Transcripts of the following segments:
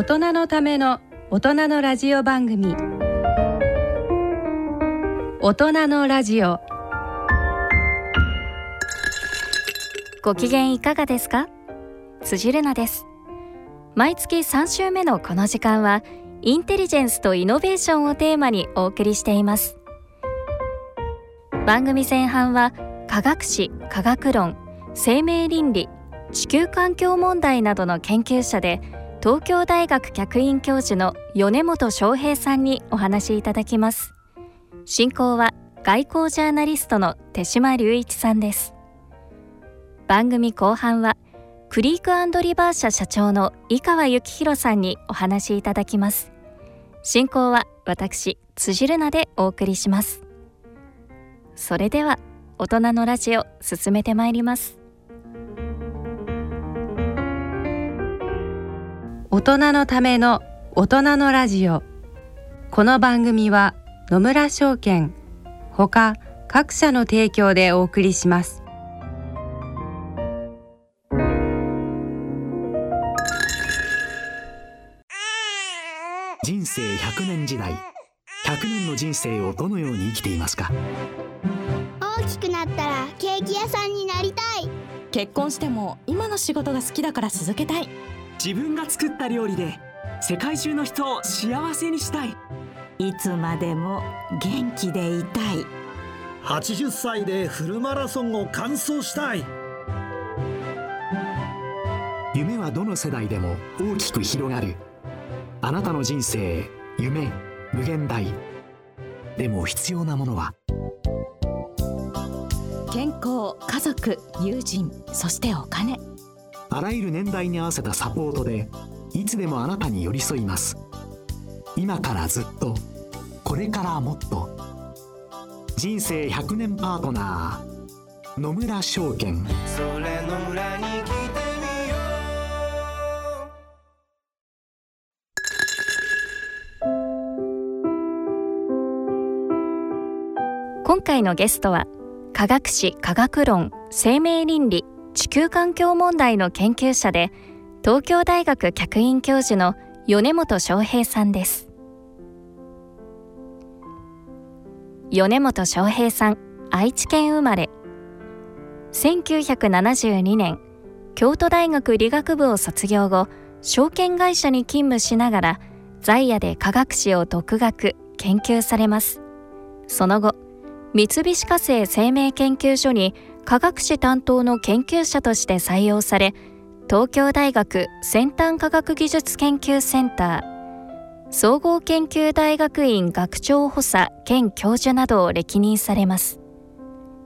大人のための大人のラジオ番組。大人のラジオ。ご機嫌いかがですか？辻るなです。毎月3週目のこの時間はインテリジェンスとイノベーションをテーマにお送りしています。番組前半は科学史科学論生命倫理地球環境問題などの研究者で東京大学客員教授の米本翔平さんにお話しいただきます。進行は外交ジャーナリストの手島隆一さんです。番組後半はクリークリバー社社長の井川幸宏さんにお話しいただきます。進行は私辻るなでお送りします。それでは大人のラジオ進めてまいります。大人のための大人のラジオ。この番組は野村証券ほか各社の提供でお送りします。人生100年時代100年の人生をどのように生きていますか？大きくなったらケーキ屋さんになりたい。結婚しても今の仕事が好きだから続けたい自分が作った料理で世界中の人を幸せにしたい。いつまでも元気でいたい。80歳でフルマラソンを完走したい。夢はどの世代でも大きく広がる。あなたの人生夢無限大。でも必要なものは。健康家族友人そしてお金あらゆる年代に合わせたサポートでいつでもあなたに寄り添います。今からずっとこれからもっと。人生100年パートナー野村証券。それの村に来てみよう今回のゲストは科学史科学論生命倫理地球環境問題の研究者で東京大学客員教授の米本翔平さんです。米本翔平さん愛知県生まれ。1972年京都大学理学部を卒業後証券会社に勤務しながら在野で科学史を独学研究されます。その後三菱化成生命研究所に科学史担当の研究者として採用され東京大学先端科学技術研究センター総合研究大学院学長補佐兼教授などを歴任されます。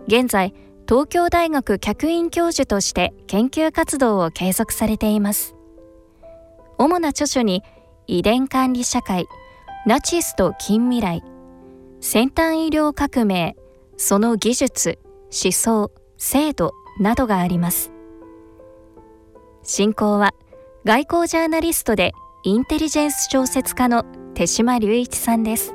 現在東京大学客員教授として研究活動を継続されています。主な著書に遺伝管理社会ナチスと近未来先端医療革命その技術思想制度などがあります。進行は外交ジャーナリストでインテリジェンス小説家の手島隆一さんです。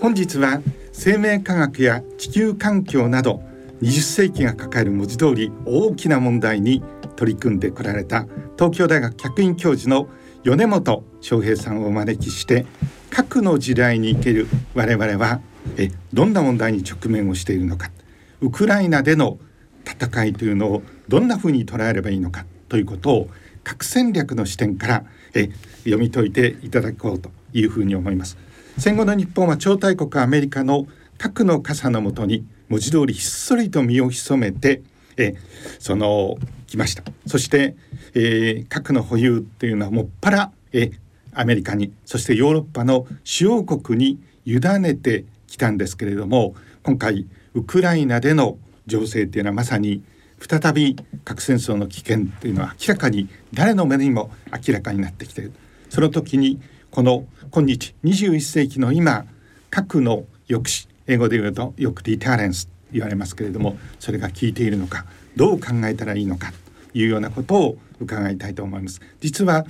本日は生命科学や地球環境など20世紀が抱える文字通り大きな問題に取り組んでこられた東京大学客員教授の米本翔平さんをお招きして核の時代に生きる我々はえどんな問題に直面をしているのか。ウクライナでの戦いというのをどんなふうに捉えればいいのかということを核戦略の視点からえ読み解いていただこうというふうに思います。戦後の日本は超大国アメリカの核の傘のもとに文字通りひっそりと身を潜めてえその来ました。そして、えー、核の保有っていうのはもっぱらえアメリカにそしてヨーロッパの主要国に委ねてきたんですけれども今回ウクライナでの情勢っていうのはまさに再び核戦争の危険っていうのは明らかに誰の目にも明らかになってきている。その時にこの今日21世紀の今核の抑止英語で言うとよくディターレンスと言われますけれどもそれが効いているのかどう考えたらいいのかというようなことを伺いたいと思います。実は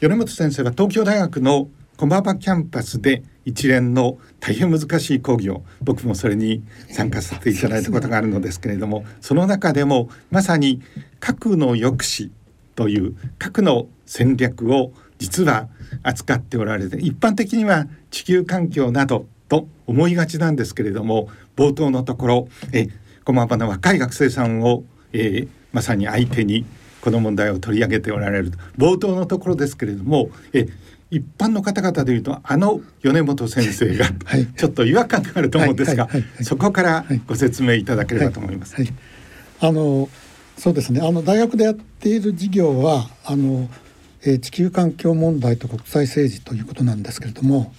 米本先生は東京大学の駒場キャンパスで一連の大変難しい講義を僕もそれに参加させていただいたことがあるのですけれどもその中でもまさに核の抑止という核の戦略を実は扱っておられて一般的には地球環境などと思いがちなんですけれども冒頭のところえ駒場の若い学生さんを、えー、まさに相手にこの問題を取り上げておられる冒頭のところですけれどもえ一般の方々でいうとあの米本先生が ちょっと違和感があると思うんですがそこからご説明いただければと思います。はいはい。はい、あのそうですね。あの大学でやっている授業はあの、えー、地球環境問題と国際政治ということなんですけれども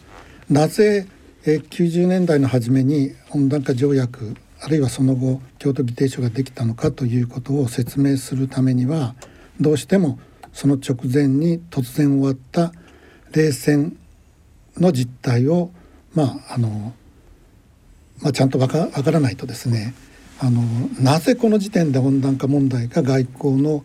なぜ、えー、90年代の初めに温暖化条約あるいはその後京都議定書ができたのかということを説明するためにはどうしてもその直前に突然終わった冷戦の実態を、まああのまあ、ちゃんとわかからないとですねあのなぜこの時点で温暖化問題が外交の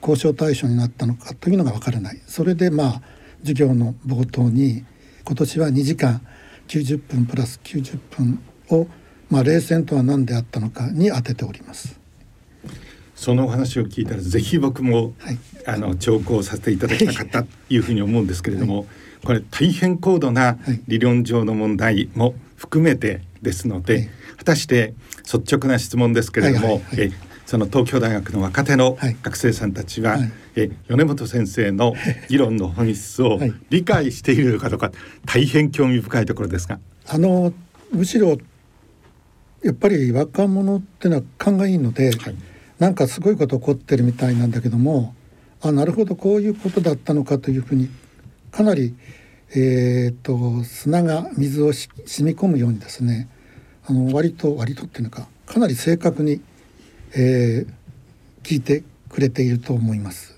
交渉対象になったのかというのが分からないそれでまあ授業の冒頭に今年は2時間90分プラス90分を、まあ、冷戦とは何であったのかに当てております。そのお話を聞いたらぜひ僕も、はい、あの聴講させていただきたかったというふうに思うんですけれども、はい、これ大変高度な理論上の問題も含めてですので、はい、果たして率直な質問ですけれども、えその東京大学の若手の学生さんたちは、はい、え米本先生の議論の本質を理解しているのかどうか大変興味深いところですが。あのむしろやっぱり若者っていうのは勘がいいので、はいなんかすごいこと起こってるみたいなんだけどもあなるほどこういうことだったのかというふうにかなり、えーと、砂が水を染み込むようにですねあの割と割とっていうのかかなり正確に、えー、聞いてくれていると思います。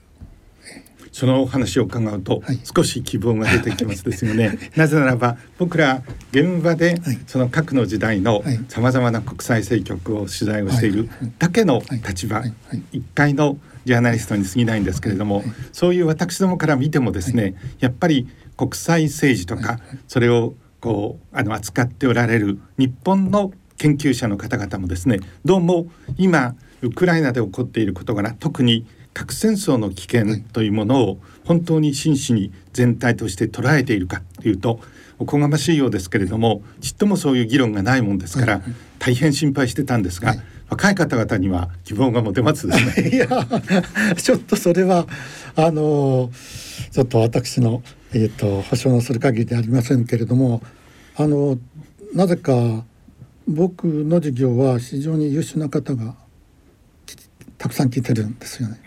そのお話を伺うと、少し希望が出てきますですよね。なぜならば僕ら現場でその核の時代のさまざまな国際政局を取材をしているだけの立場、一回のジャーナリストに過ぎないんですけれども、そういう私どもから見てもですね、やっぱり国際政治とかそれをこうあの扱っておられる日本の研究者の方々もですねどうも今ウクライナで起こっている事柄特に核戦争の危険というものを本当に真摯に全体として捉えているかというとおこがましいようですけれどもちっともそういう議論がないもんですから、大変心配してたんですが、若い方々には希望が持てますですね。いやちょっとそれはあのちょっと私のえっ、ー、と保証のする限りでありませんけれどもあのなぜか僕の授業は非常に優秀な方がたくさん聞いてるんですよね。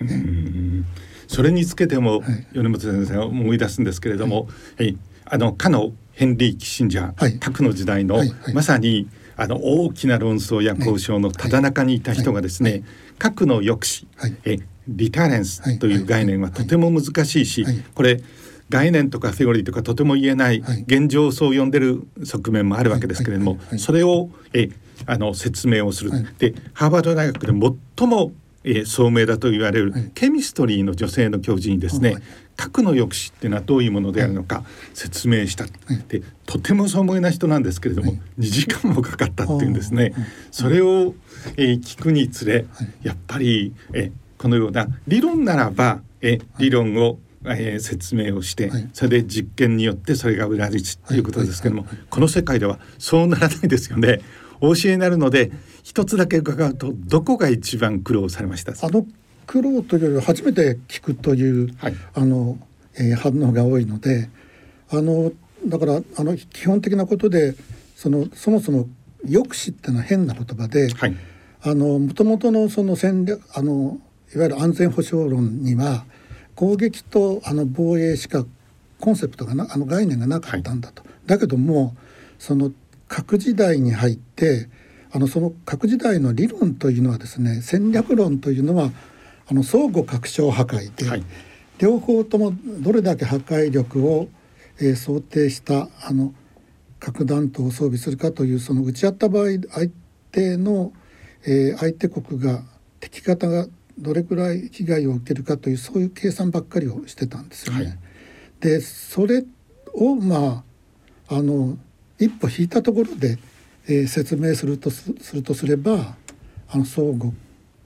それにつけても、はい、米本先生が思い出すんですけれども、はい、あのかのヘンリー・キッシンジャー、はい、核の時代の、まさにあの大きな論争や交渉のただ中にいた人がですね、核の抑止、えリタレンスという概念はとても難しいし、これ概念とかセオリーとかとても言えない現状をそう呼んでる側面もあるわけですけれども、それをえあの説明をする。でハーバード大学で最もえー、聡明だと言われるケミストリーの女性の教授にですね、はい、核の抑止っていうのはどういうものであるのか説明した、はい、でとても聡明な人なんですけれども、はい、2時間もかかったっていうんですね、それを、えー、聞くにつれ、やっぱり、えこのような理論ならば、え理論をえー、説明をして、はい、それで実験によってそれが裏実ということですけども、この世界ではそうならないですよね。お教えになるので一つだけ伺うとどこが一番苦労されました？あの苦労というより初めて聞くという、はい、あの、えー、反応が多いのであのだからあの基本的なことでそのそもそも抑止っていうのは変な言葉で、はい、あの元々のその戦略あのいわゆる安全保障論には攻撃とあの防衛しかコンセプトがなあの概念がなかったんだと。はい、だけどもその核時代に入ってあのその核時代の理論というのはですね戦略論というのはあの相互拡張破壊で、はい、両方ともどれだけ破壊力を、えー、想定したあの核弾頭を装備するかというその打ち合った場合相手の、えー、相手国が敵方がどれくらい被害を受けるかというそういう計算ばっかりをしてたんですよね。はい、でそれをまああの一歩引いたところで、えー、説明するとするとすればあの相互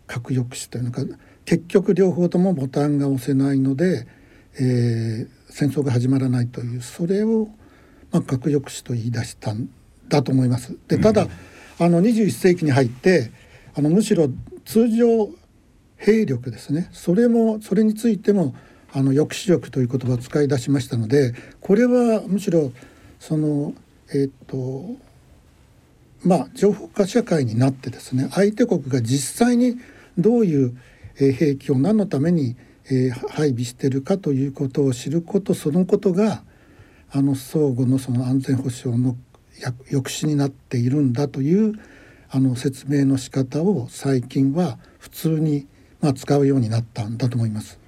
核抑止というのか結局両方ともボタンが押せないので、えー、戦争が始まらないというそれを、まあ、核抑止と言い出したんだと思います。でただ、うん、あの21世紀に入ってあのむしろ通常兵力ですねそれもそれについてもあの抑止力という言葉を使い出しましたのでこれはむしろそのえっ、とまあ情報化社会になってですね相手国が実際にどういう兵器を何のために配備しているかということを知ることそのことがあの相互のその安全保障の抑止になっているんだというあの説明の仕方を最近は普通にまあ使うようになったんだと思います。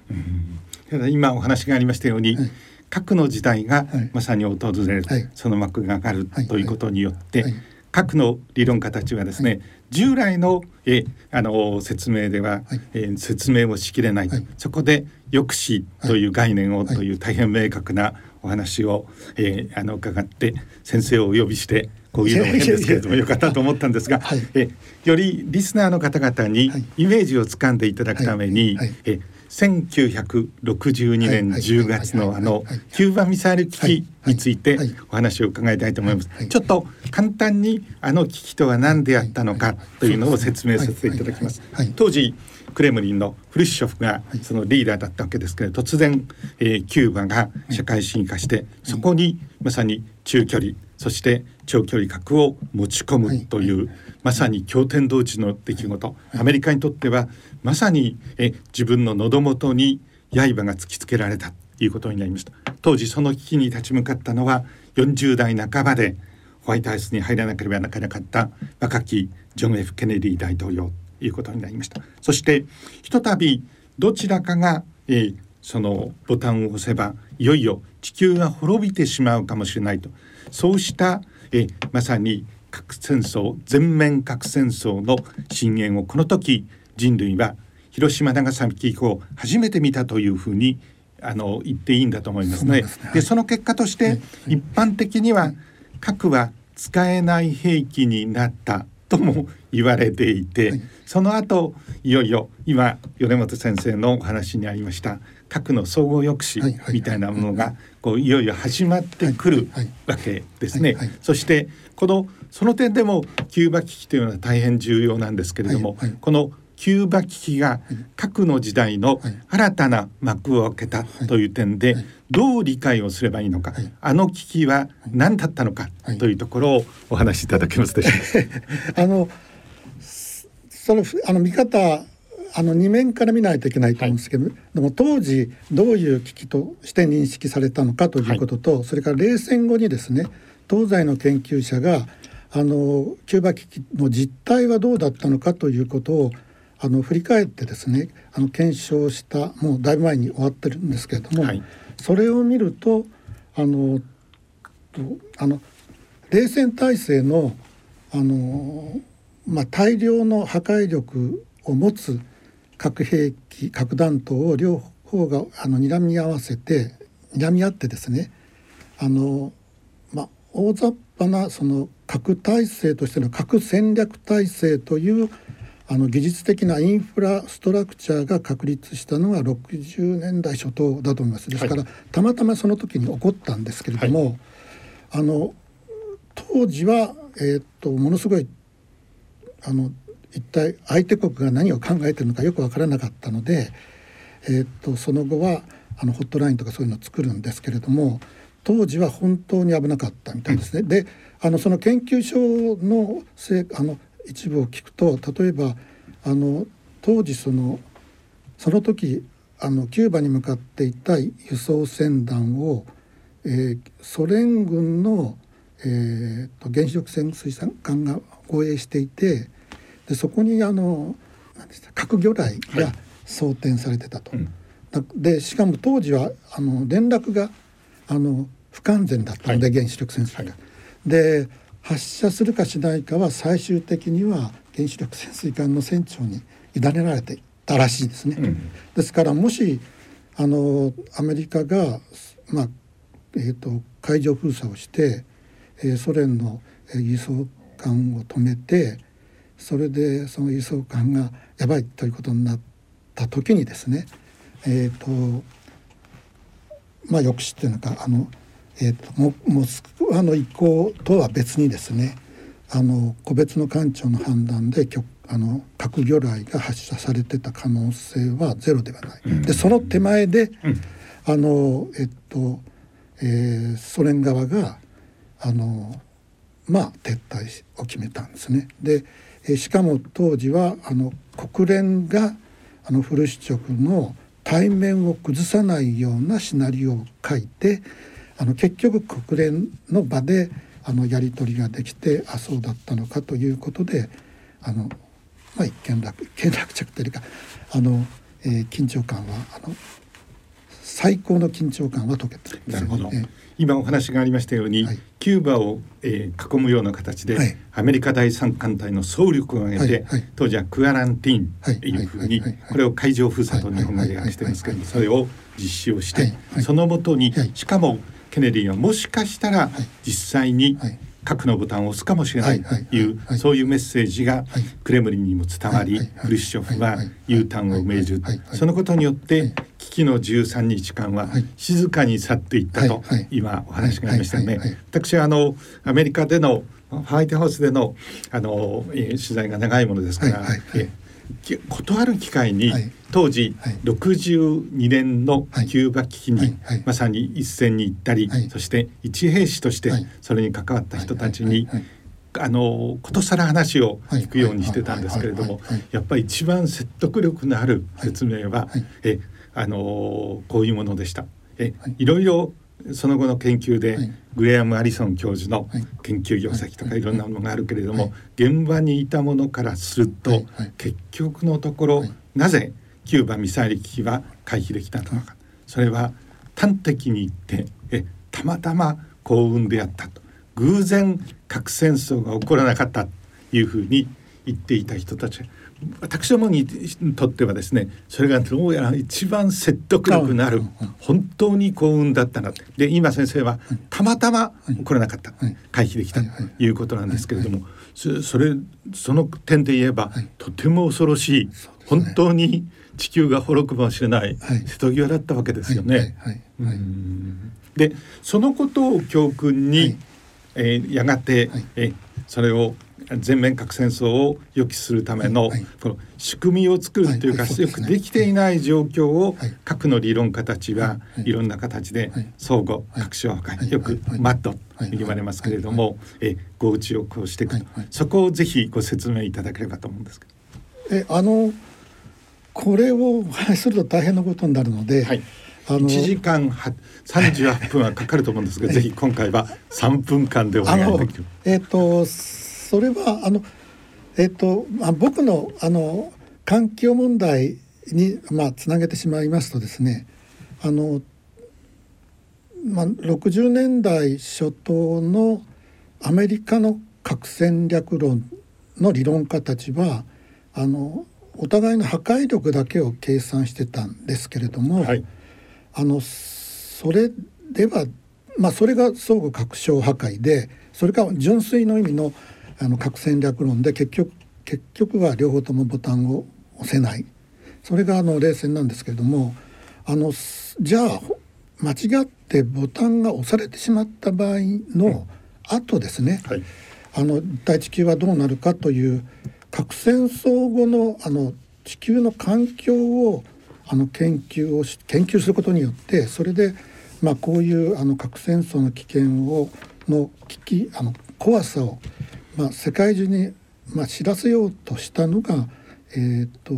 ただ今お話がありましたように、はい、核の時代がまさに訪れる、はい、その幕が上がるということによって、核の理論家たちはですね、従来のえあの説明では、はい、えー、説明をしきれない、はい、そこで抑止という概念を、という大変明確なお話を、えー、あの伺って先生をお呼びしてこういうのも変ですけれどもよかったと思ったんですが、はい、えよりリスナーの方々にイメージをつかんでいただくために、え1962年10月のあのキューバミサイル危機についてお話を伺いたいと思います。ちょっと簡単にあの危機とは何であったのかというのを説明させていただきます。当時クレムリンのフルシチョフがそのリーダーだったわけですけれど突然、えー、キューバが社会進化してそこにまさに中距離そして長距離核を持ち込むという、まさに驚天動地の出来事。アメリカにとってはまさにえ自分の喉元に刃が突きつけられたということになりました。当時その危機に立ち向かったのは40代半ばでホワイトハウスに入らなければならなかった若きジョン・ F・ ケネディ大統領ということになりました。そしてひとたびどちらかが、えー、そのボタンを押せばいよいよ地球が滅びてしまうかもしれないと。そうしたえまさに核戦争全面核戦争の震源をこの時人類は広島長崎以降初めて見たというふうにあの言っていいんだと思いますね。で、その結果として一般的には核は使えない兵器になったとも言われていて、その後いよいよ今米本先生のお話にありました核の総合抑止みたいなものがこういよいよ始まってくるわけですね。そしてこのその点でもキューバ危機というのは大変重要なんですけれども、このキューバ危機が核の時代の新たな幕を開けたという点でどう理解をすればいいのか、あの危機は何だったのかというところをお話しいただけますでしょうか？あのそのあの見方あの2面から見ないといけないと思うんですけど、はい、でも当時どういう危機として認識されたのかということと、はい、それから冷戦後にですね東西の研究者があのキューバ危機の実態はどうだったのかということをあの振り返ってですねあの検証したもうだいぶ前に終わってるんですけれども、はい、それを見るとあのあの冷戦体制のあの、まあ、大量の破壊力を持つ核兵器核弾頭を両方があの睨み合わせて睨み合ってですねあの、まあ、大雑把なその核体制としての核戦略体制というあの技術的なインフラストラクチャーが確立したのが60年代初頭だと思います。ですから、はい、たまたまその時に起こったんですけれども、はい、あの当時は、えー、っとものすごいあの一体相手国が何を考えてるのかよく分からなかったので、えー、っとその後はあのホットラインとかそういうのを作るんですけれども当時は本当に危なかったみたいですね。うん、であのその研究所のせあの一部を聞くと例えばあの当時そのその時あのキューバに向かっていた輸送船団を、えー、ソ連軍の、えーと、原子力潜水艦が護衛していてでそこにあの核魚雷が装填されてたと。はいでしかも当時はあの連絡があの不完全だったので、はい、原子力潜水艦、はい、で発射するかしないかは最終的には原子力潜水艦の船長に委ねられていたらしいですね。うん、ですからもしあのアメリカが、まあえーと、海上封鎖をして、えー、ソ連の輸送艦を止めてそれでその輸送艦がやばいということになった時にですねえっ、ー、とまあ抑止っていうのかあの、えーと、モモスクワの意向とは別にですねあの個別の艦長の判断であの核魚雷が発射されてた可能性はゼロではない。うん、でその手前で、うん、あのえっと、えー、ソ連側があのまあ撤退を決めたんですね。で、えー、しかも当時はあの国連があのフルシチョフの対面を崩さないようなシナリオを書いてあの結局国連の場であのやり取りができてあそうだったのかということであの、まあ、一見落一見落着というかあの、えー、緊張感はあの最高の緊張感は解けた、ね、なるほど、えー、今お話がありましたように、はい、キューバを、えー、囲むような形で、はい、アメリカ第三艦隊の総力を挙げて、はい、当時はクアランティーンとい。うふうにこれを海上封鎖と日本語で訳してますけどそれを実施をして、そのもとに、しかもケネディはもしかしたら実際に核のボタンを押すかもしれないというそういうメッセージがクレムリンにも伝わりフルシチョフは U ターンを命じる。そのことによって危機の13日間は静かに去っていったと今お話がありましたよね。私はあのアメリカでのホワイトハウスでのあの、えー、取材が長いものですから、え断る機会に、はい、当時、はい、62年のキューバ危機に、はい、まさに一戦に行ったり、そして一兵士としてそれに関わった人たちに、あのことさら話を聞くようにしてたんですけれどもやっぱり一番説得力のある説明は、えあのこういうものでした。えいろいろその後の研究で、はい、グレアム・アリソン教授の研究業績とかい。ろんなものがあるけれども、現場にいたものからすると、結局のところ、なぜキューバミサイル危機は回避できたのか。それは端的に言ってえたまたま幸運であったと。偶然核戦争が起こらなかったというふうに言っていた人たち私どもにとってはですねそれがどうやら一番説得力のある本当に幸運だったなで今先生はたまたま起こらなかった。回避できた。とい。うことなんですけれどもそれその点で言えばとても恐ろしい本当に地球が滅くかもしれない瀬戸際だったわけですよね。でそのことを教訓に、えー、やがて、えー、それを全面核戦争を予期するための、この仕組みを作るというか、よくできていない状況を、核の理論家たちはい。ろんな形で相互核小破壊、よくマッドと言われますけれども、えご打ちをこうしていくと、そこをぜひご説明いただければと思うんですけど。えあのこれをお話すると大変なことになるので、はい、あの1時間38分はかかると思うんですが、ぜひ今回は3分間でお願いできる。えっ、ー、とそれはあのえっ、ー、とあ僕のあの環境問題にまあつなげてしまいますとですねあの、まあ、60年代初頭のアメリカの核戦略論の理論家たちはあのお互いの破壊力だけを計算してたんですけれども、はい、あのそれではまあそれが相互確証破壊でそれから純粋の意味のあの核戦略論で結局結局は両方ともボタンを押せない。それがあの冷戦なんですけれどもあのじゃあ間違ってボタンが押されてしまった場合の後ですね、はい、あの大地球はどうなるかという核戦争後のあの地球の環境をあの研究をし研究することによってそれで、まあ、こういうあの核戦争の危険をの危機あの怖さをまあ、世界中に、まあ、知らせようとしたのが、えーと、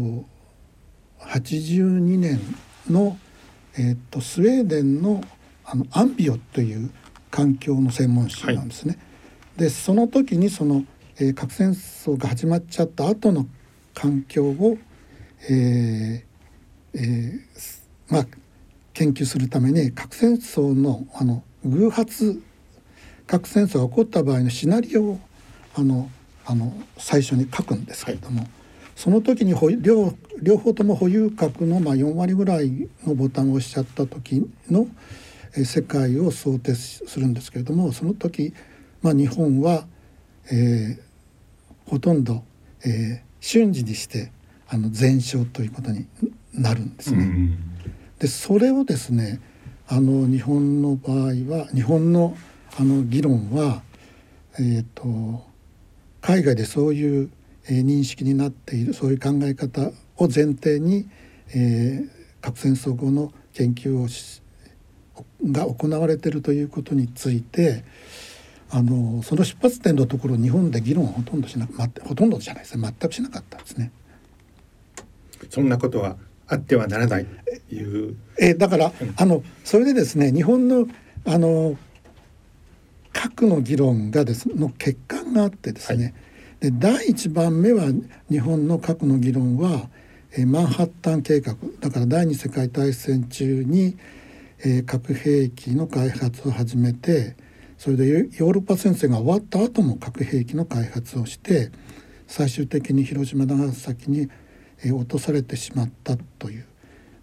82年の、えーと、スウェーデンのあのアンビオという環境の専門誌なんですね。はい、でその時にその、えー、核戦争が始まっちゃった後の環境を、えーえー、まあ研究するために核戦争のあの偶発核戦争が起こった場合のシナリオをあのあの最初に書くんですけれども、はい、その時に両両方とも保有格のまあ4割ぐらいのボタンを押しちゃった時のえ世界を想定するんですけれどもその時、まあ、日本は、えー、ほとんど、えー、瞬時にしてあの全勝ということになるんですね。でそれをですねあの日本の場合は日本のあの議論は、えーと、海外でそういう、えー、認識になっているそういう考え方を前提に、えー、核戦争後の研究をが行われているということについてあのその出発点のところ日本で議論はほとんどしなま、ほとんどじゃないですね全くしなかったですね。そんなことはあってはならないという。えだから、うん、あのそれでですね日本のあの核の議論がですの欠陥があってですね、はい、で第1番目は日本の核の議論は、えマンハッタン計画だから第二次世界大戦中に、えー、核兵器の開発を始めてそれでヨーロッパ戦争が終わった後も核兵器の開発をして最終的に広島長崎に落とされてしまったという。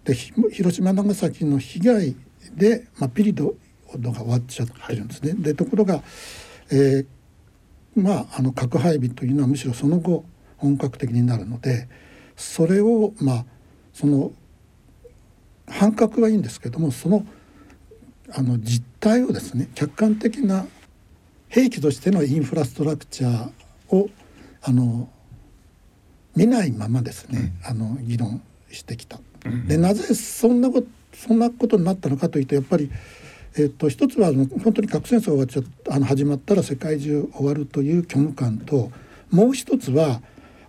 で広島長崎の被害で、まあ、ピリドが終わっちゃってるんですね。はい、でところが、えー、まああの核配備というのはむしろその後本格的になるのでそれをまあその反核はいいんですけどもそのあの実態をですね客観的な兵器としてのインフラストラクチャーをあの見ないままですね、うん、あの議論してきた。でなぜそんなことそんなことになったのかというとやっぱり、えーと、一つはあの本当に核戦争がちょあの始まったら世界中終わるという虚無感ともう一つは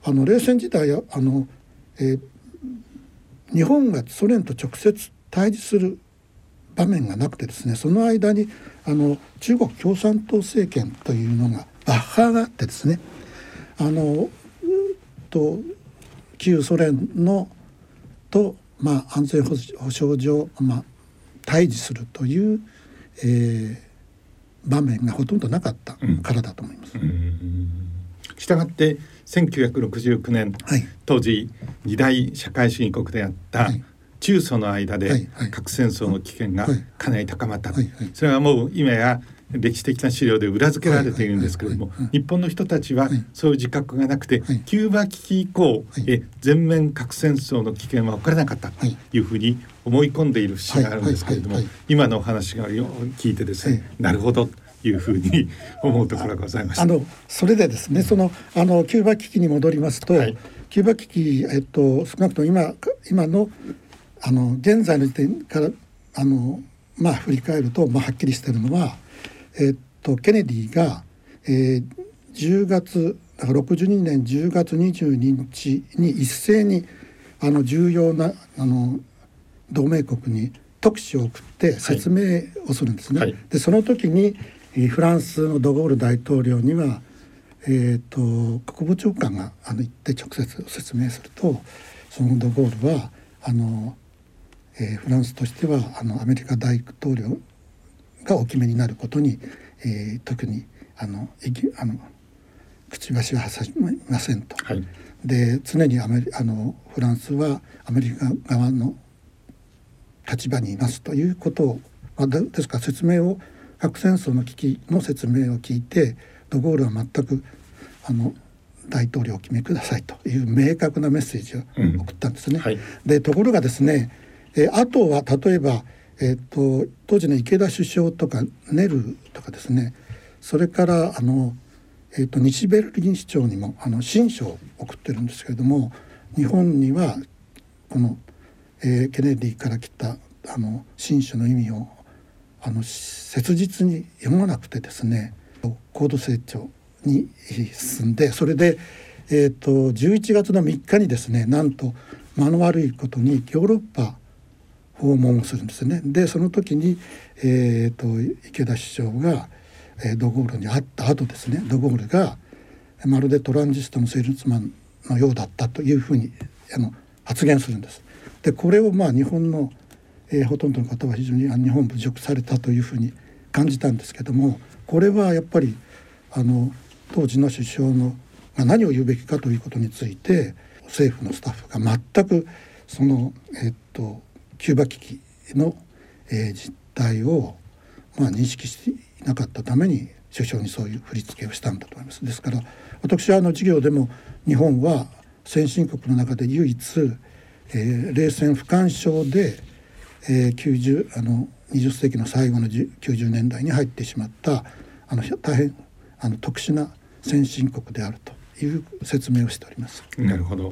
あの冷戦時代あの、えー、日本がソ連と直接対峙する場面がなくてですねその間にあの中国共産党政権というのがバッハがあってですねあのと旧ソ連のと、まあ、安全保障上、まあ、対峙するという、えー、場面がほとんどなかったからだと思います。したがって1969年、はい、当時二大社会主義国であった、はい。中ソの間で核戦争の危険がかなり高まった、それはもう今や歴史的な資料で裏付けられているんですけれども日本の人たちはそういう自覚がなくてキューバ危機以降え全面核戦争の危険は起こらなかったとい。うふうに思い込んでいる節があるんですけれども今のお話が聞いてですねなるほどいうふうに思うところがございましあのそれでですねそのあのキューバ危機に戻りますと、はい、キューバ危機えっと少なくとも今今のあの現在の時点からあのまあ振り返ると、まあ、はっきりしてるのは、えっとケネディが、えー、10月だから62年10月22日に一斉にあの重要なあの同盟国に特使を送って説明をするんですね。はい、でその時にフランスのドゴール大統領には、えーと、国防長官があの行って直接説明するとそのドゴールはあのえー、フランスとしてはあのアメリカ大統領がお決めになることに、えー、特にあのあのくちばしは挟みませんと。はい、で常にアメリあのフランスはアメリカ側の立場にいますということを、まあ、ですから説明を核戦争の危機の説明を聞いてドゴールは全くあの大統領を決めくださいという明確なメッセージを送ったんですね。うんはい、でところがですねえー、あとは例えば、えーと、当時の池田首相とかネルとかですね。それからあの、えーと、西ベルリン市長にもあの親書を送ってるんですけれども日本にはこの、えー、ケネディから来たあの親書の意味をあの切実に読まなくてですね高度成長に進んでそれで、えーと、11月の3日にですねなんと間の悪いことにヨーロッパ訪問するんですね。でその時に、えーと、池田首相が、えー、ドゴールに会った後ですねドゴールがまるでトランジスタのセールスマンのようだったというふうにあの発言するんです。でこれをまあ日本の、えー、ほとんどの方は非常に日本侮辱されたというふうに感じたんですけどもこれはやっぱりあの当時の首相のが何を言うべきかということについて政府のスタッフが全くそのえっとキューバ危機の、えー、実態を、まあ、認識していなかったために首相にそういう振り付けをしたんだと思います。ですから私はあの授業でも日本は先進国の中で唯一、えー、冷戦不干渉で、えー、90あの20世紀の最後の90年代に入ってしまったあの大変あの特殊な先進国であるという説明をしております。なるほど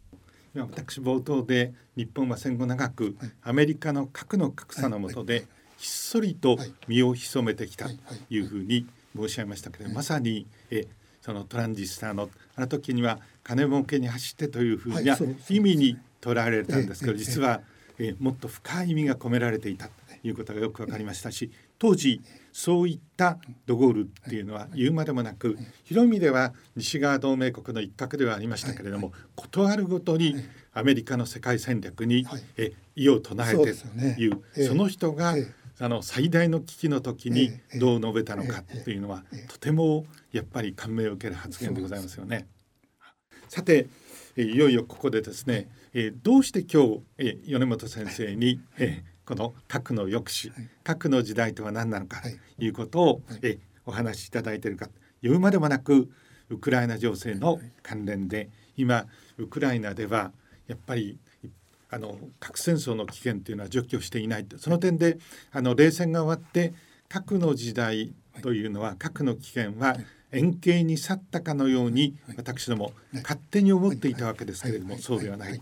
私冒頭で日本は戦後長くアメリカの核の格差の下でひっそりと身を潜めてきたというふうに申し上げましたけどまさにえそのトランジスタのあの時には金儲けに走ってというふうな意味に捉えられたんですけど実はえもっと深い意味が込められていたということがよく分かりましたし当時そういったドゴールっていうのは言うまでもなく広い意味では西側同盟国の一角ではありましたけれども事あるごとにアメリカの世界戦略にえ異を唱えてというその人があの最大の危機の時にどう述べたのかというのはとてもやっぱり感銘を受ける発言でございますよね。さていよいよここでですね、えどうして今日、え米本先生に、えこの核の抑止、核の時代とは何なのかとい。うことを、えお話しいただいているか言うまでもなくウクライナ情勢の関連で今ウクライナではやっぱりあの核戦争の危険というのは除去していないその点であの冷戦が終わって核の時代というのは核の危険は円形に去ったかのように私ども勝手に思っていたわけですけれどもそうではない。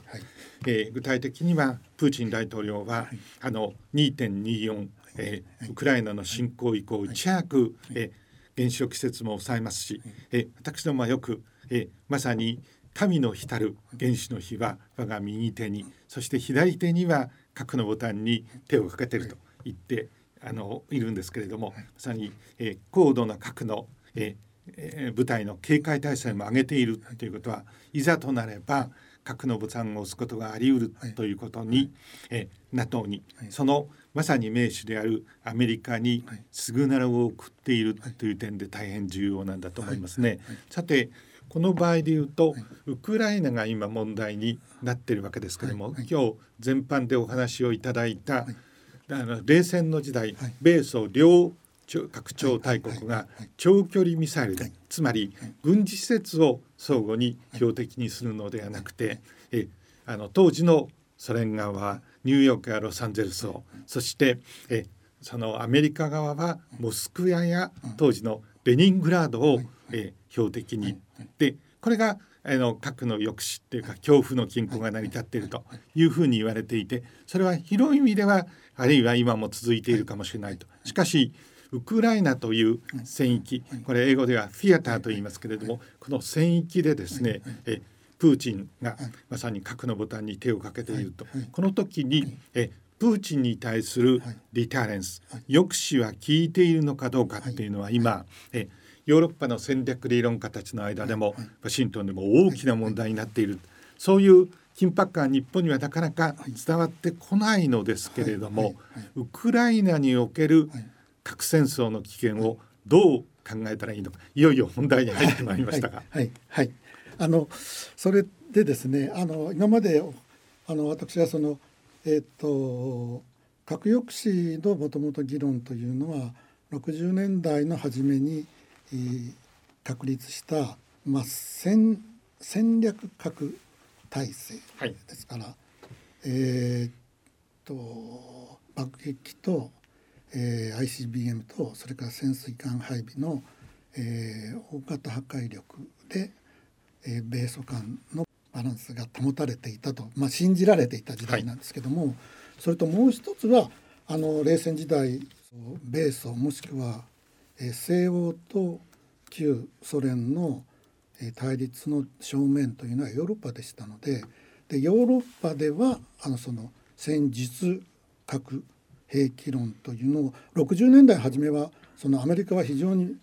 えー、具体的にはプーチン大統領はあの2.24、えー、ウクライナの侵攻以降い。ち早く、えー、原子力施設も抑えますし、えー、私どもはよく、えー、まさに神の浸る原子の火は我が右手にそして左手には核のボタンに手をかけてると言ってあのいるんですけれどもまさに、えー、高度な核の、えーえー、部隊の警戒態勢も上げているということはいざとなれば核のボタンを押すことがあり得るということに、はい、え NATO に、はい、そのまさに名手であるアメリカにシグナルを送っているという点で大変重要なんだと思いますね。さてこの場合で言うと、ウクライナが今問題になっているわけですけれども、今日全般でお話をいただいた、あの冷戦の時代、米ソ両拡張大国が長距離ミサイルで、つまり軍事施設を相互に標的にするのではなくて、えあの当時のソ連側はニューヨークやロサンゼルスをそしてえそのアメリカ側はモスクワや当時のレニングラードを、え標的に。でこれがあの核の抑止っていうか恐怖の均衡が成り立っているとい。うふうに言われていてそれは広い意味ではあるいは今も続いているかもしれないと。しかしウクライナという戦域。これ英語ではフィアターと言いますけれどもこの戦域でですねえプーチンがまさに核のボタンに手をかけていると。この時にえプーチンに対するリターレンス抑止は効いているのかどうかっていうのは今えヨーロッパの戦略理論家たちの間でもワシントンでも大きな問題になっている。そうい。う緊迫感日本にはなかなか伝わってこない。のですけれどもウクライナにおける核戦争の危険をどう考えたらいいのか。いよいよ本題に入ってまいりましたが。はい、はい、あのそれでですねあの今まであの私はそのえっ、と核抑止のもともと議論というのは60年代の初めに確立した、まあ、戦戦略核体制ですから、はい、えー、っと爆撃と、えー、ICBM とそれから潜水艦配備の、えー、大型破壊力で、えー、米ソ間のバランスが保たれていたと、まあ、信じられていた時代なんですけども、はい、それともう一つはあの冷戦時代米ソもしくはえ西欧と旧ソ連の対立の正面というのはヨーロッパでしたのででヨーロッパではあのその戦術核兵器論というのを60年代初めはそのアメリカは非常に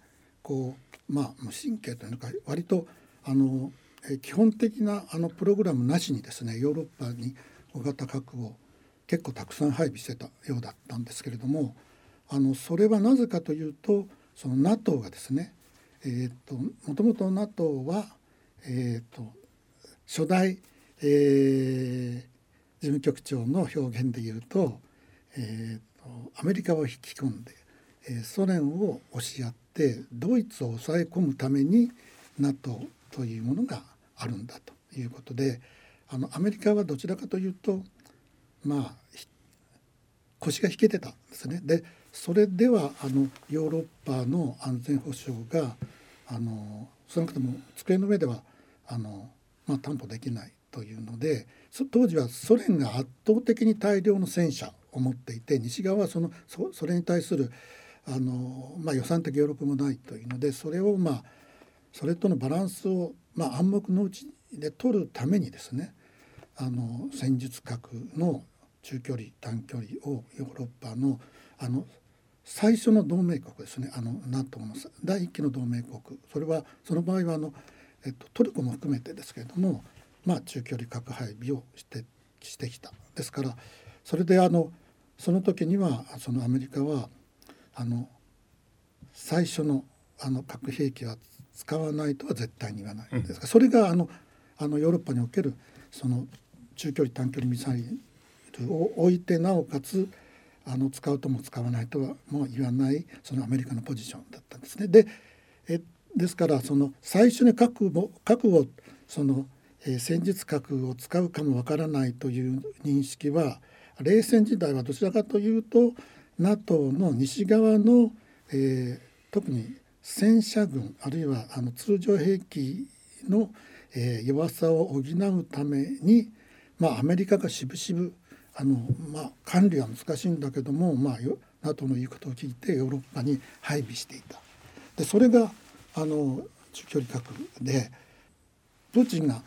こうまあ無神経というか割とあの基本的なあのプログラムなしにですねヨーロッパに小型核を結構たくさん配備してたようだったんですけれどもあのそれはなぜかというとその NATO がですね、えーと、もともと NATO は、えーと、初代、えー、事務局長の表現で言うと,、えーと、アメリカを引き込んで、えー、ソ連を押し合ってドイツを抑え込むために NATO というものがあるんだということであのアメリカはどちらかというとまあ腰が引けてたんですね。でそれではあのヨーロッパの安全保障があの少なくとも机の上ではあの、まあ、担保できないというので当時はソ連が圧倒的に大量の戦車を持っていて西側はそのそそれに対するあの、まあ、予算的余力もないというのでそれをまあそれとのバランスを、まあ、暗黙のうちで取るためにですねあの戦術核の中距離短距離をヨーロッパのあの最初の同盟国ですねあの NATO の第一期の同盟国。それはその場合はあの、えっと、トルコも含めてですけれども、まあ、中距離核配備をしてしてきた。ですからそれであのその時にはそのアメリカはあの最初のあの核兵器は使わないとは絶対に言わないんですが、うん、それがあのあのヨーロッパにおけるその中距離短距離ミサイルを置いてなおかつあの使うとも使わないとはもう言わないそのアメリカのポジションだったんですね。でえですからその最初に核も核をその、えー、戦術核を使うかもわからないという認識は冷戦時代はどちらかというと NATO の西側の、えー、特に戦車軍あるいはあの通常兵器の、えー、弱さを補うために、まあ、アメリカがしぶしぶあの、まあ、管理は難しいんだけども、まあ、NATO の言うことを聞いてヨーロッパに配備していた。でそれがあの中距離核でプーチンが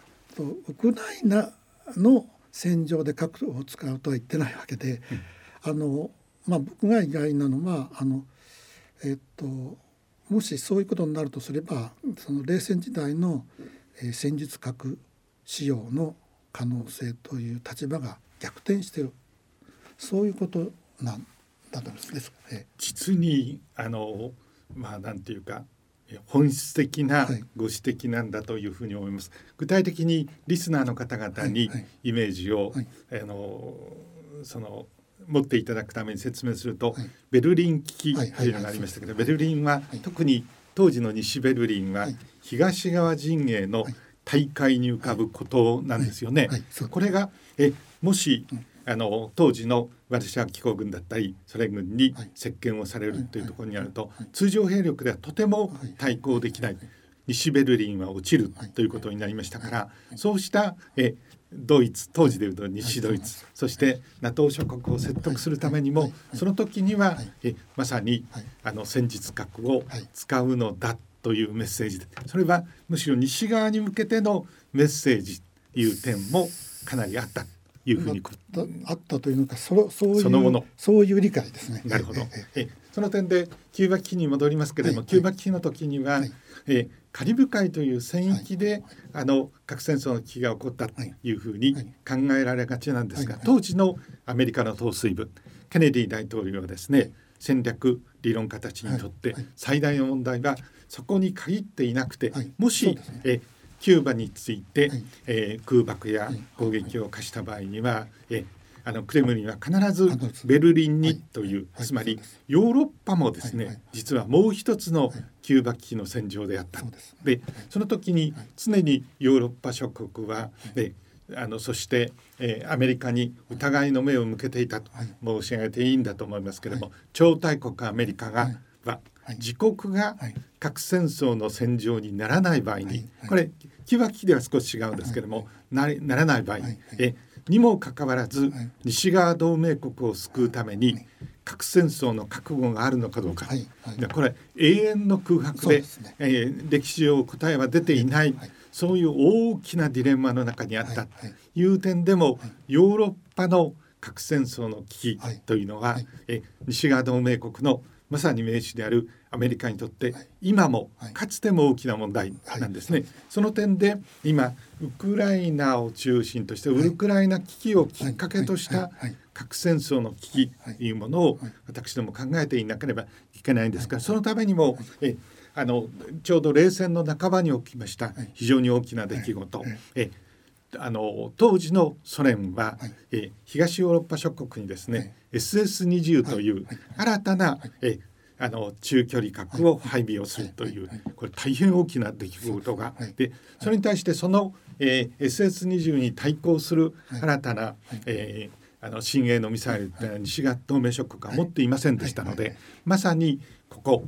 ウクライナの戦場で核を使うとは言ってないわけで、うん、あのまあ、僕が意外なのはあの、えっと、もしそういうことになるとすればその冷戦時代の、えー、戦術核使用の可能性という立場が逆転してる。そういうことなんだと思います。ですえ実にあのまあなんていうか本質的なご指摘なんだというふうに思います。具体的にリスナーの方々にイメージを、はい。はい、あのその持っていただくために説明すると、はい、ベルリン危機というのがありましたけど、ベルリンは、特に当時の西ベルリンは、東側陣営の大会に浮かぶことなんですよね。これがえもし、あの当時のワルシャワ機構軍だったりソ連軍に接見をされるというところにあると通常兵力ではとても対抗できない西ベルリンは落ちるということになりましたからそうしたえドイツ当時でいうと西ドイツそして NATO 諸国を説得するためにもその時にはえまさにあの戦術核を使うのだというメッセージ。でそれはむしろ西側に向けてのメッセージという点もかなりあったいうふうにあったというのかそそういうそのもの。そういう理解ですね。なるほど。えその点でキューバ危機に戻りますけれども、はい、キューバ危機の時には、はい、えカリブ海という戦域で、はい、あの核戦争の危機が起こったというふうに考えられがちなんですが、当時のアメリカの統帥部ケネディ大統領はですね、戦略理論家たちにとって最大の問題はそこに限っていなくて、もし、ね、えキューバについて、はい、えー、空爆や攻撃を課した場合には、えあのクレムリンは必ずベルリンにという、つまりヨーロッパもですね、実はもう一つのキューバ危機の戦場であった。でその時に常にヨーロッパ諸国は、えあのそして、えー、アメリカに疑いの目を向けていたと申し上げていいんだと思いますけれども、超大国アメリカが、は自国が核戦争の戦場にならない場合に、これキバ危機では少し違うんですけども、なならない場合、えにもかかわらず、西側同盟国を救うために、核戦争の覚悟があるのかどうか、これ永遠の空白で、ね。えー、歴史上答えは出ていない、はい、そういう大きなディレンマの中にあったとい。う点でも、ヨーロッパの核戦争の危機というのは、はい、え西側同盟国のまさに名手であるアメリカにとって今もかつても大きな問題なんですね。その点で今ウクライナを中心としてウクライナ危機をきっかけとした核戦争の危機というものを私ども考えていなければいけないんですがそのためにもえあのちょうど冷戦の半ばに起きました非常に大きな出来事。えあの当時のソ連は、はい、え東ヨーロッパ諸国にですね、はい、SS20 という新たな、えあの中距離核を配備をするとい。う、これ大変大きな出来事が、でそれに対してその、えー、SS20 に対抗する新たな、えーあの新鋭のミサイルって西側同盟諸国は持っていませんでしたので、まさにここ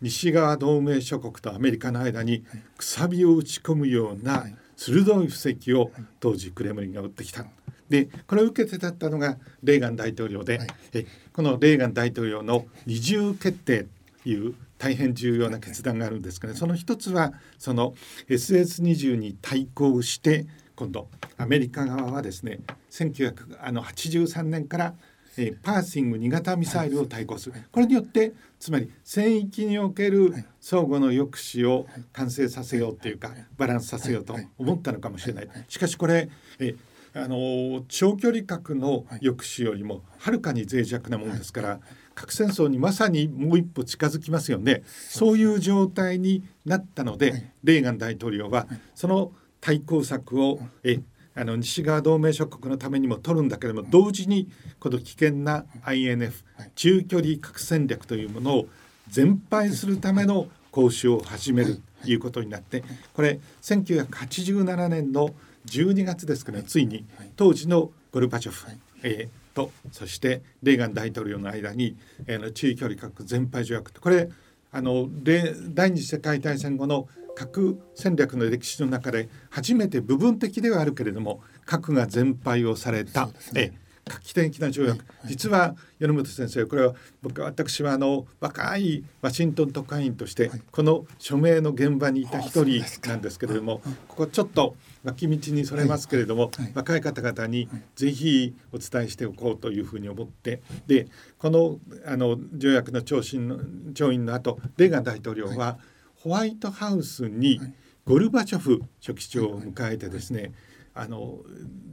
西側同盟諸国とアメリカの間にくさびを打ち込むような鋭い布石を当時クレムリンが打ってきた。でこれを受けてだったのがレーガン大統領で、はい、えこのレーガン大統領の二重決定という大変重要な決断があるんですけど、その一つはその SS20 に対抗して今度アメリカ側はですね1983年からえー、パーシング2型ミサイルを対抗する、これによってつまり戦域における相互の抑止を完成させようっていうかバランスさせようと思ったのかもしれない。しかしこれ、えあの長距離核の抑止よりもはるかに脆弱なものですから、核戦争にまさにもう一歩近づきますよね。そういう状態になったので、レーガン大統領はその対抗策をえあの西側同盟諸国のためにも取るんだけれども同時にこの危険な INF 中距離核戦略というものを全廃するための交渉を始めるということになってこれ1987年の12月ですから、ついに当時のゴルバチョフ、えー、とそしてレーガン大統領の間に、えー、中距離核全廃条約これあの第二次世界大戦後の核戦略の歴史の中で初めて部分的ではあるけれども核が全廃をされた、ね、画期的な条約、はい。はい、実は米本先生これは僕私はあの若いワシントン特派員として、この署名の現場にいた一人なんですけれどもここちょっと脇道にそれますけれども、若い方々にぜひお伝えしておこうというふうに思ってでこのあの条約の調印の調印の後レーガン大統領は、ホワイトハウスにゴルバチョフ書記長を迎えてですね、あの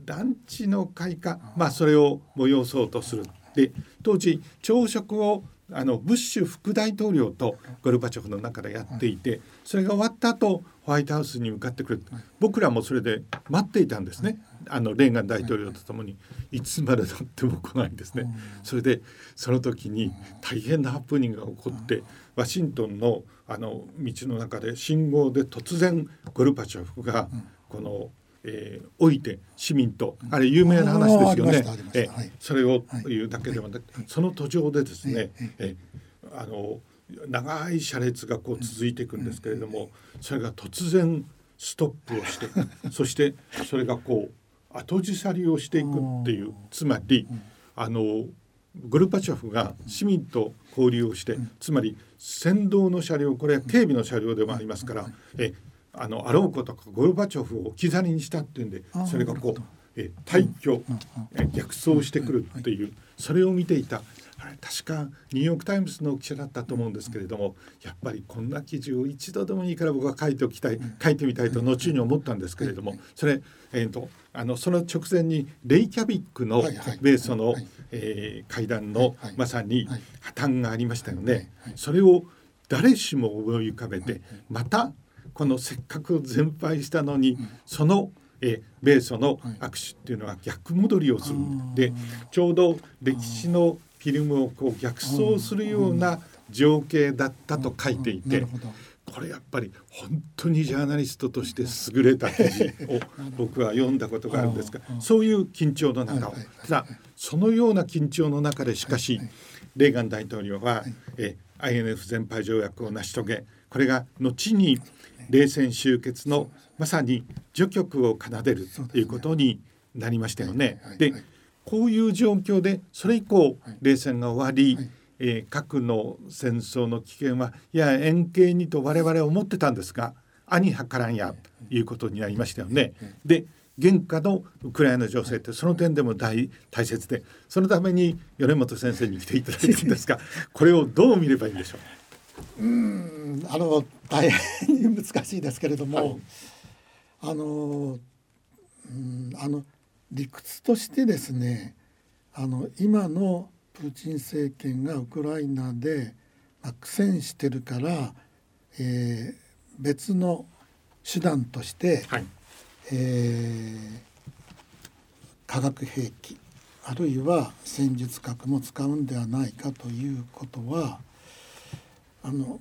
団地の開花まあそれを催そうとする。で当時朝食をあのブッシュ副大統領とゴルバチョフの中でやっていてそれが終わった後ホワイトハウスに向かってくる。僕らもそれで待っていたんですね。あのレーガン大統領とともに。いつまでたっても来ないんですね。それでその時に大変なハプニングが起こってワシントンのあの道の中で信号で突然ゴルバチョフがこの、えー、置いて市民とあれ有名な話ですよね。えそれを言うだけではなくて、その途上でですね、えあの長い車列がこう続いていくんですけれども、それが突然ストップをして そしてそれがこう後ずさりをしていくっていうつまりあのゴルバチョフが市民と交流をして、つまり先導の車両これは警備の車両でもありますから、えあのあろうことかゴルバチョフを置き去りにしたっていうんでそれがこうえ退去、え逆走してくるっていうそれを見ていたあれ確かニューヨーク・タイムズの記者だったと思うんですけれどもやっぱりこんな記事を一度でもいいから僕は書いておきたい書いてみたいと後に思ったんですけれどもそれ、えーと、あのその直前にレイキャビックの米ソの、えー、会談のまさに破綻がありましたよね。それを誰しも思い浮かべてまたこのせっかく全敗したのにそのえ米ソの握手っていうのは逆戻りをする、でちょうど歴史のフィルムをこう逆走するような情景だったと書いていて。これやっぱり本当にジャーナリストとして優れた記事を 僕は読んだことがあるんですがそういう緊張の中を。ただそのような緊張の中でしかしレーガン大統領はえ INF 全廃条約を成し遂げこれが後に冷戦終結のまさに序曲を奏でるということになりましたよね。でこういう状況でそれ以降冷戦が終わり、えー、核の戦争の危険はいや円形にと我々は思ってたんですが兄はからんやということになりましたよね。で現下のウクライナ情勢ってその点でも大大切でそのために米本先生に来ていただいてるんですが これをどう見ればいいんでしょう？うんあの大変に難しいですけれども、はい、あのうんあの理屈としてですねあの今のプーチン政権がウクライナで、まあ、苦戦してるから、えー、別の手段として、はい、えー、化学兵器あるいは戦術核も使うんではないかということはあの、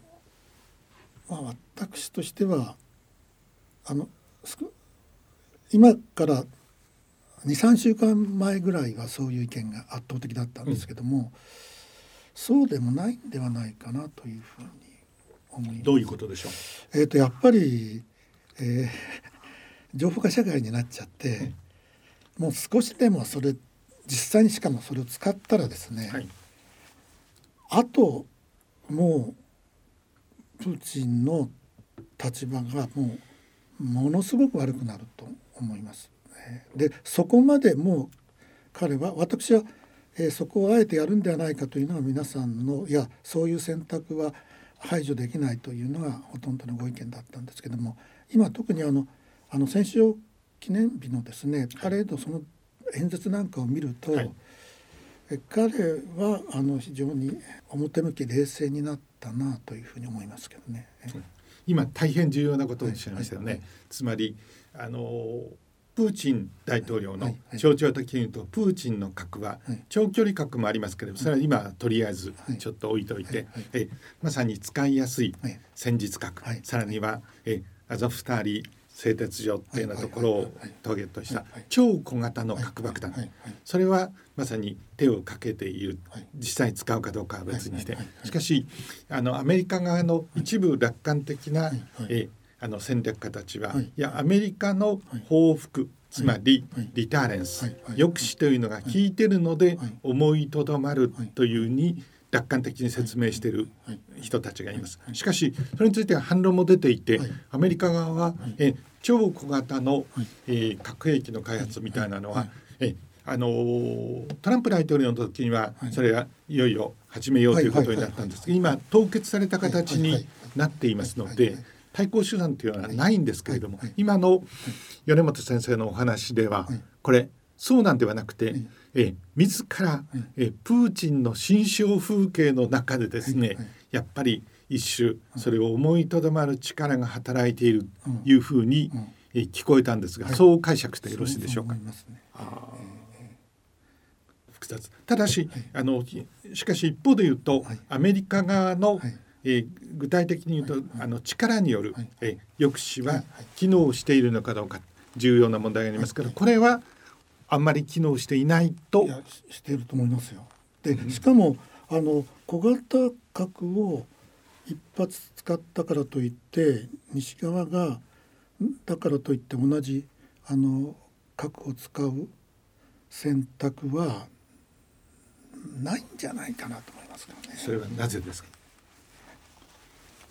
まあ、私としてはあの今から23週間前ぐらいはそういう意見が圧倒的だったんですけども、うん、そうでもないんではないかなというふうに思います。どういうことでしょう、えーと、やっぱり、えー、情報化社会になっちゃって、うん、もう少しでもそれ実際にしかもそれを使ったらですね、はい、あともうプーチンの立場がもうものすごく悪くなると思います。でそこまでもう彼は私は、えー、そこをあえてやるんではないかというのは皆さんのいやそういう選択は排除できないというのがほとんどのご意見だったんですけども今特にあのあの戦勝記念日のですねパレードその演説なんかを見ると、はい、彼はあの非常に表向き冷静になったなというふうに思います。けどね。今大変重要なことをおっしゃいましたよね。はいはい、つまりあのプーチン大統領の象徴的に言うとプーチンの核は長距離核もありますけれどそれは今とりあえずちょっと置いといてえまさに使いやすい戦術核。さらにはえアゾフターリ製鉄所っていうようなところをトーゲットした超小型の核爆弾。それはまさに手をかけている。実際使うかどうかは別にして。しかしあのアメリカ側の一部楽観的なえあの戦略家たちは、い、やアメリカの報復つまりリターレンス抑止というのが効いてるので思いとどまるというに楽観的に説明してい。る人たちがいます。しかしそれについては反論も出ていてアメリカ側はえ超小型の、えー、核兵器の開発みたいなのは、えあのトランプ大統領の時にはそれはいよいよ始めようということになったんです。が今凍結された形になっていますので対抗手段というのはないんですけれども今の米本先生のお話ではこれそうなんではなくてえ自らえプーチンの心象風景の中でですねやっぱり一種それを思いとどまる力が働いているというふうに聞こえたんですが、そう解釈してよろしいでしょうか？複雑。ただし、あのしかし一方で言うと、アメリカ側の、え具体的に言うと、あの力による、え抑止は機能しているのかどうか重要な問題がありますから、これはあんまり機能していないと。いしていると思いますよ。でしかもあの小型核を一発使ったからといって西側がだからといって同じあの核を使う選択はないんじゃないかなと思いますけどね。それはなぜですか？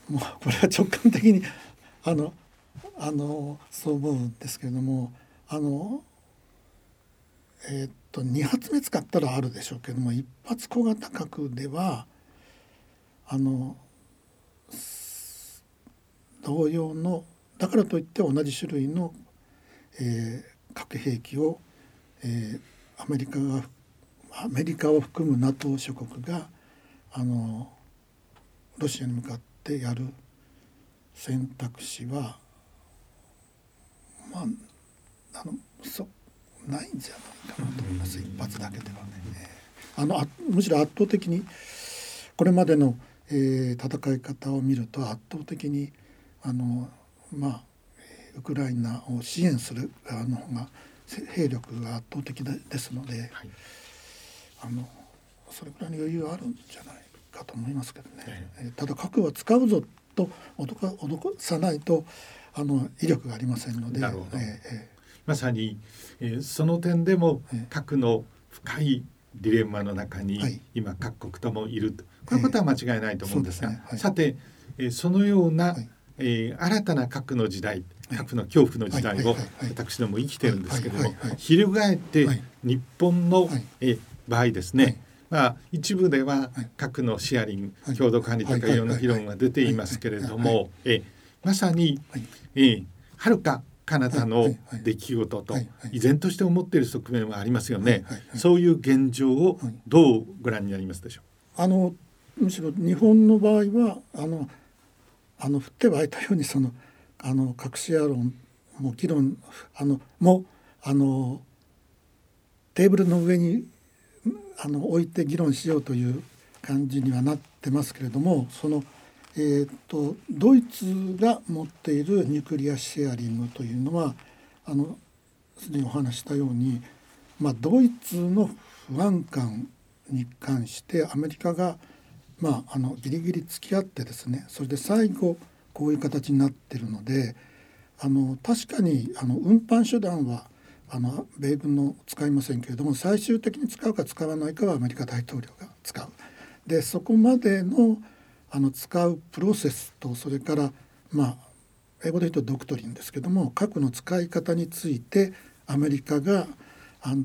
もうこれは直感的にあのあのそう思うんですけれどもあのえー、っと2発目使ったらあるでしょうけども一発小型核ではあの同様のだからといって同じ種類の、えー、核兵器を、えー、アメリカがアメリカを含む NATO 諸国があのロシアに向かってやる選択肢はまああのそないんじゃないかなと思います一発だけではね。あのむしろ圧倒的にこれまでのえー、戦い方を見ると圧倒的にあのまあウクライナを支援する側の方が兵力が圧倒的ですので、はい、あのそれぐらいの余裕はあるんじゃないかと思いますけどね、えー、ただ核は使うぞと脅か脅さないとあの威力がありませんので、えー、まさに、えー、その点でも核の深いディレンマの中に今各国ともいると、こういうことは間違いないと思うんですが、えーすね。はい、さて、えー、そのような、はい、えー、新たな核の時代核の恐怖の時代を私ども生きてるんですけれども翻って日本の、えー、場合ですね、まあ、一部では核のシェアリング、共同管理とかい。ろんな議論が出ていますけれども、えまさに、えー、はるか彼方の出来事と依然として思っている側面はありますよね。そういう現状をどうご覧になりますでしょう？あのむしろ日本の場合はあのあの降って湧いたようにそのあの核シェア論も議論あのもあのテーブルの上にあの置いて議論しようという感じにはなってますけれどもそのえーと、ドイツが持っているニュークリアシェアリングというのはあのすでにお話したようにまあ、ドイツの不安感に関してアメリカが、まあ、あのギリギリ付き合ってですねそれで最後こういう形になってるのであの確かにあの運搬手段はあの米軍の使いませんけれども最終的に使うか使わないかはアメリカ大統領が使う。でそこまでのあの使うプロセスとそれからまあ英語で言うとドクトリンですけども核の使い方についてアメリカがあ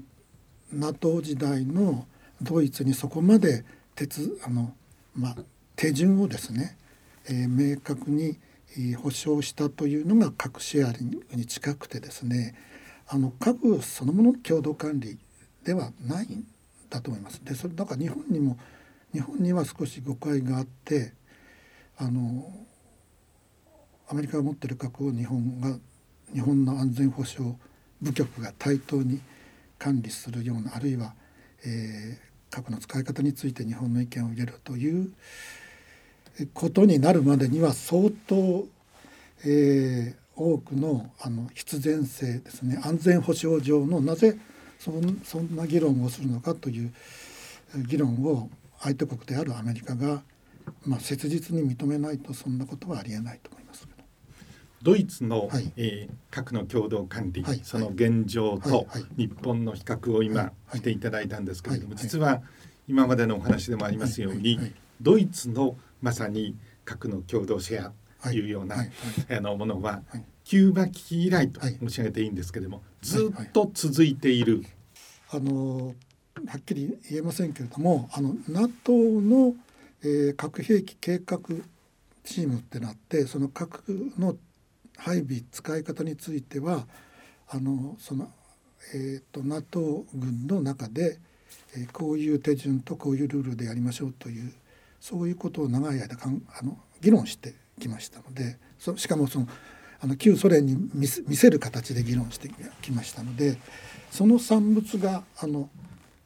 NATO 時代のドイツにそこまで鉄あの、まあ、手順をですね、えー、明確に保障したというのが核シェアリングに近くてですねあの核そのものの共同管理ではないんだと思います。でそれだから日本にも日本には少し誤解があってあのアメリカが持ってる核を日本が日本の安全保障部局が対等に管理するようなあるいは、えー、核の使い方について日本の意見を入れるということになるまでには相当、えー、多くのあの必然性ですね。安全保障上のなぜそんそんな議論をするのかという議論を相手国であるアメリカが、まあ、切実に認めないとそんなことはありえないと思います。ドイツの、はい、えー、核の共同管理、はい、その現状と日本の比較を今していただいたんですけれども、実は今までのお話でもありますように、ドイツのまさに核の共同シェアとい。うような、あのものは、キューバ危機以来と申し上げていいんですけれども、ずっと続いている。あのはっきり言えませんけれどもあの NATO の、えー、核兵器計画チームってなってその核の配備使い方についてはあのその、えーと、NATO 軍の中で、えー、こういう手順とこういうルールでやりましょうというそういうことを長い間かんあの議論してきましたのでそしかもそのあの旧ソ連に見せる形で議論してきましたのでその産物があの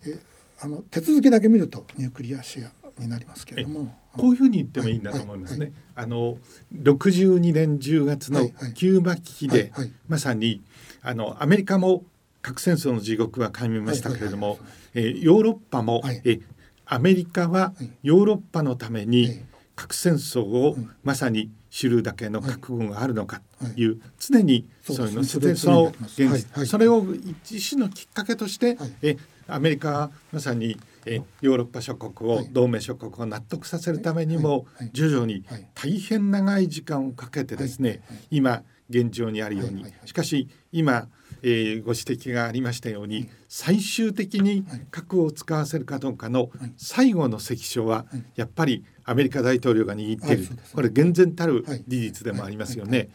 えあの手続きだけ見るとニュークリアシェアになりますけれども。こういうふうに言ってもいいんだと思いますね。あの62年10月のキューバ危機でまさにあのアメリカも核戦争の地獄は感じましたけれども、えー、ヨーロッパも、はい、えアメリカはヨーロッパのために核戦争をまさに知るだけの覚悟があるのかという、常にそういうのそのそれを一種のきっかけとして、えアメリカはまさにえヨーロッパ諸国を、同盟諸国を納得させるためにも、徐々に大変長い時間をかけてですね、今現状にあるように、しかし今、えー、ご指摘がありましたように、最終的に核を使わせるかどうかの最後の関所は、やっぱりアメリカ大統領が握っている、これ厳然たる事実でもありますよね。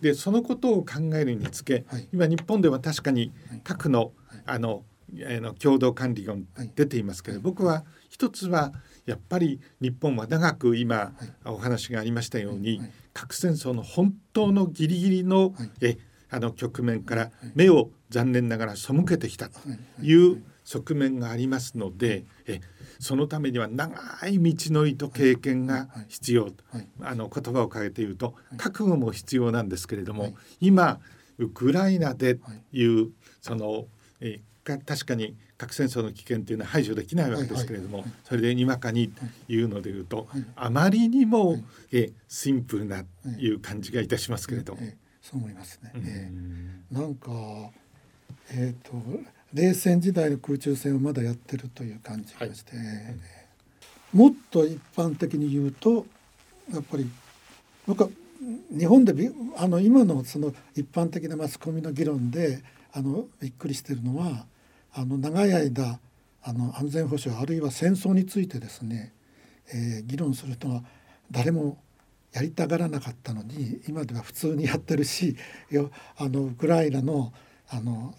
でそのことを考えるにつけ、今日本では確かに核のあのの共同管理が出ていますけど、僕は一つはやっぱり日本は長く今お話がありましたように、核戦争の本当のギリギリの、えあの局面から目を残念ながら背けてきたという側面がありますので、えそのためには長い道のりと経験が必要、あの言葉を変えて言うと覚悟も必要なんですけれども、今ウクライナでいうその、え確かに核戦争の危険というのは排除できないわけですけれども、それでにわかに言うので言うと、あまりにも、えシンプルないう感じがいたしますけれど。も。そう思いますね。えー、なんかえっ、ー、と冷戦時代の空中戦をまだやってるという感じがして、はい、もっと一般的に言うとやっぱりなんか日本であの今のその一般的なマスコミの議論であのびっくりしてるのはあの長い間あの安全保障あるいは戦争についてですね、えー、議論する人は誰もやりたがらなかったのに今では普通にやってるしあのウクライナのあの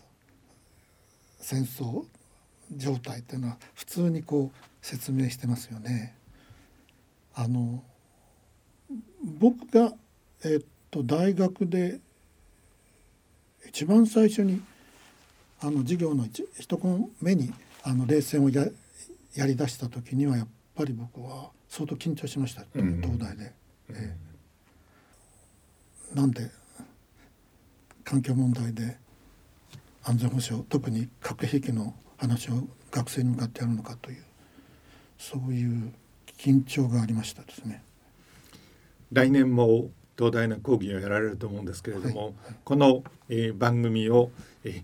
戦争状態っていうのは普通にこう説明してますよね。あの僕が、えっと大学で一番最初にあの授業の一コン目にあの冷戦をややりだした時にはやっぱり僕は相当緊張しました、うん、東大で。えー、なんで環境問題で安全保障特に核兵器の話を学生に向かってやるのかというそういう緊張がありましたですね。来年も東大の講義をやられると思うんですけれども、はいはい、この、えー、番組を、えー、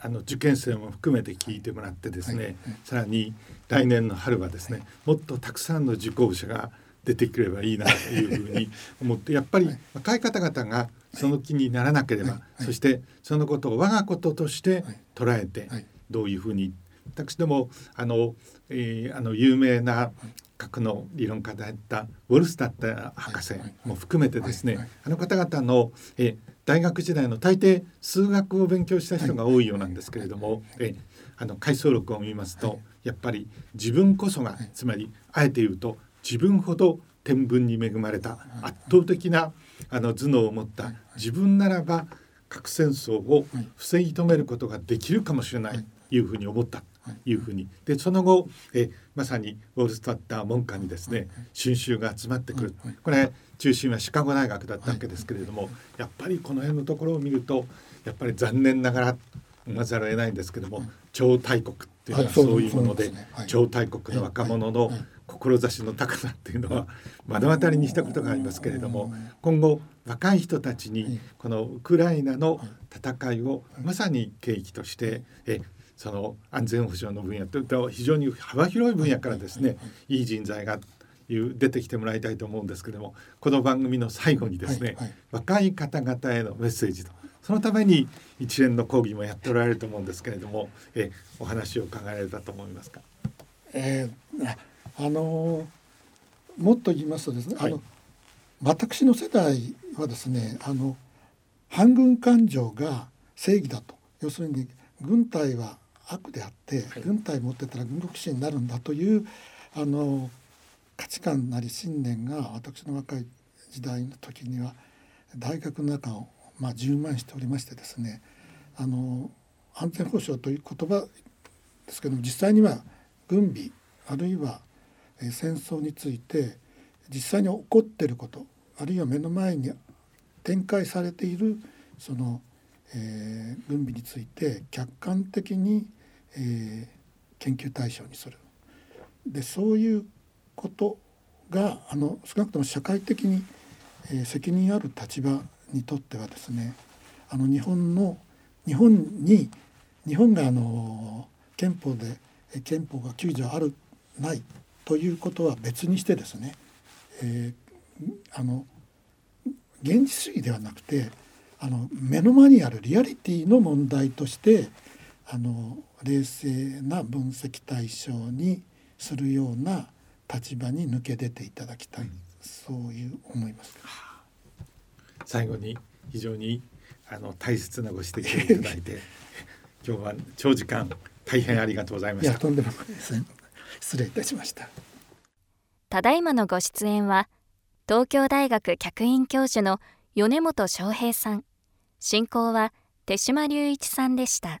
あの受験生も含めて聞いてもらってですね、はいはい、さらに来年の春はですね、もっとたくさんの受講者が出てくればいいなというふうに 思ってやっぱり若い方々がその気にならなければ、そしてそのことを我がこととして捉えて、どういうふうに私でもあの、えー、あの有名な核の理論家だったウォルスタッタ博士も含めてですね、あの方々の、え大学時代の大抵数学を勉強した人が多いようなんですけれども、えあの回想録を見ますと、やっぱり自分こそが、つまりあえて言うと自分ほど天文に恵まれた圧倒的なあの頭脳を持った自分ならば核戦争を防ぎ止めることができるかもしれないというふうに思ったいうふうに。でその後えまさにウォール・スタッター門下にですね春秋が集まってくる。これ中心はシカゴ大学だったわけですけれどもやっぱりこの辺のところを見るとやっぱり残念ながら思わざるを得ないんですけども超大国っていうのはそういうもので超大国の若者の志の高さっていうのは目の当たりにしたことがありますけれども今後若い人たちにこのウクライナの戦いをまさに契機としてえその安全保障の分野と非常に幅広い分野からですねいい人材がいう出てきてもらいたいと思うんですけどもこの番組の最後にですね、はいはい、若い方々へのメッセージとそのために一連の講義もやっておられると思うんですけれどもえお話を伺えれたと思いますか？えー、あのもっと言いますとですね、はい、あの私の世代はですねあの反軍感情が正義だと。要するに軍隊は悪であって、はい、軍隊持ってたら軍国主義になるんだというあの価値観なり信念が私の若い時代の時には大学の中を、まあ、充満しておりましてですねあの安全保障という言葉ですけども実際には軍備あるいは戦争について実際に起こっていることあるいは目の前に展開されているその、えー、軍備について客観的に、えー、研究対象にする。でそういうことがあの少なくとも社会的に、えー、責任ある立場にとってはですねあの日本の日本に日本があの憲法で憲法が9条あるないということは別にしてですね、えー、あの現実主義ではなくてあの目の前にあるリアリティの問題としてあの冷静な分析対象にするような立場に抜け出ていただきたい、うん、そういう思います。最後に非常にあの大切なご指摘をいただいて 今日は長時間大変ありがとうございました。とんでもないですね。失礼いたしましたただいまのご出演は東京大学客員教授の米本翔平さん進行は手島隆一さんでした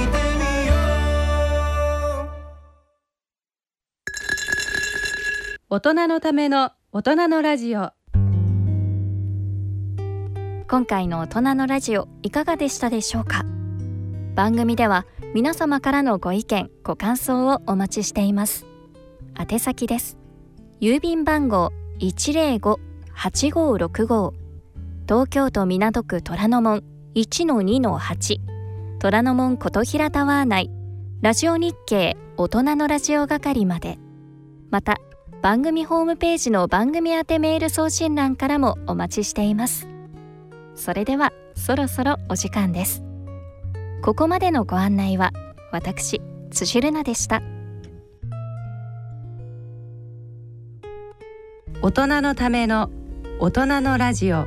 大人のための大人のラジオ。今回の大人のラジオいかがでしたでしょうか？番組では皆様からのご意見ご感想をお待ちしています。宛先です。郵便番号105-8565東京都港区虎ノ門1-2-8虎ノ門琴平タワー内ラジオ日経大人のラジオ係まで。また番組ホームページの番組宛てメール送信欄からもお待ちしています。それではそろそろお時間です。ここまでのご案内は私辻るなでした。大人のための大人のラジオ。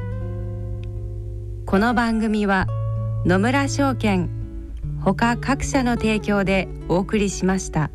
この番組は野村証券ほか各社の提供でお送りしました。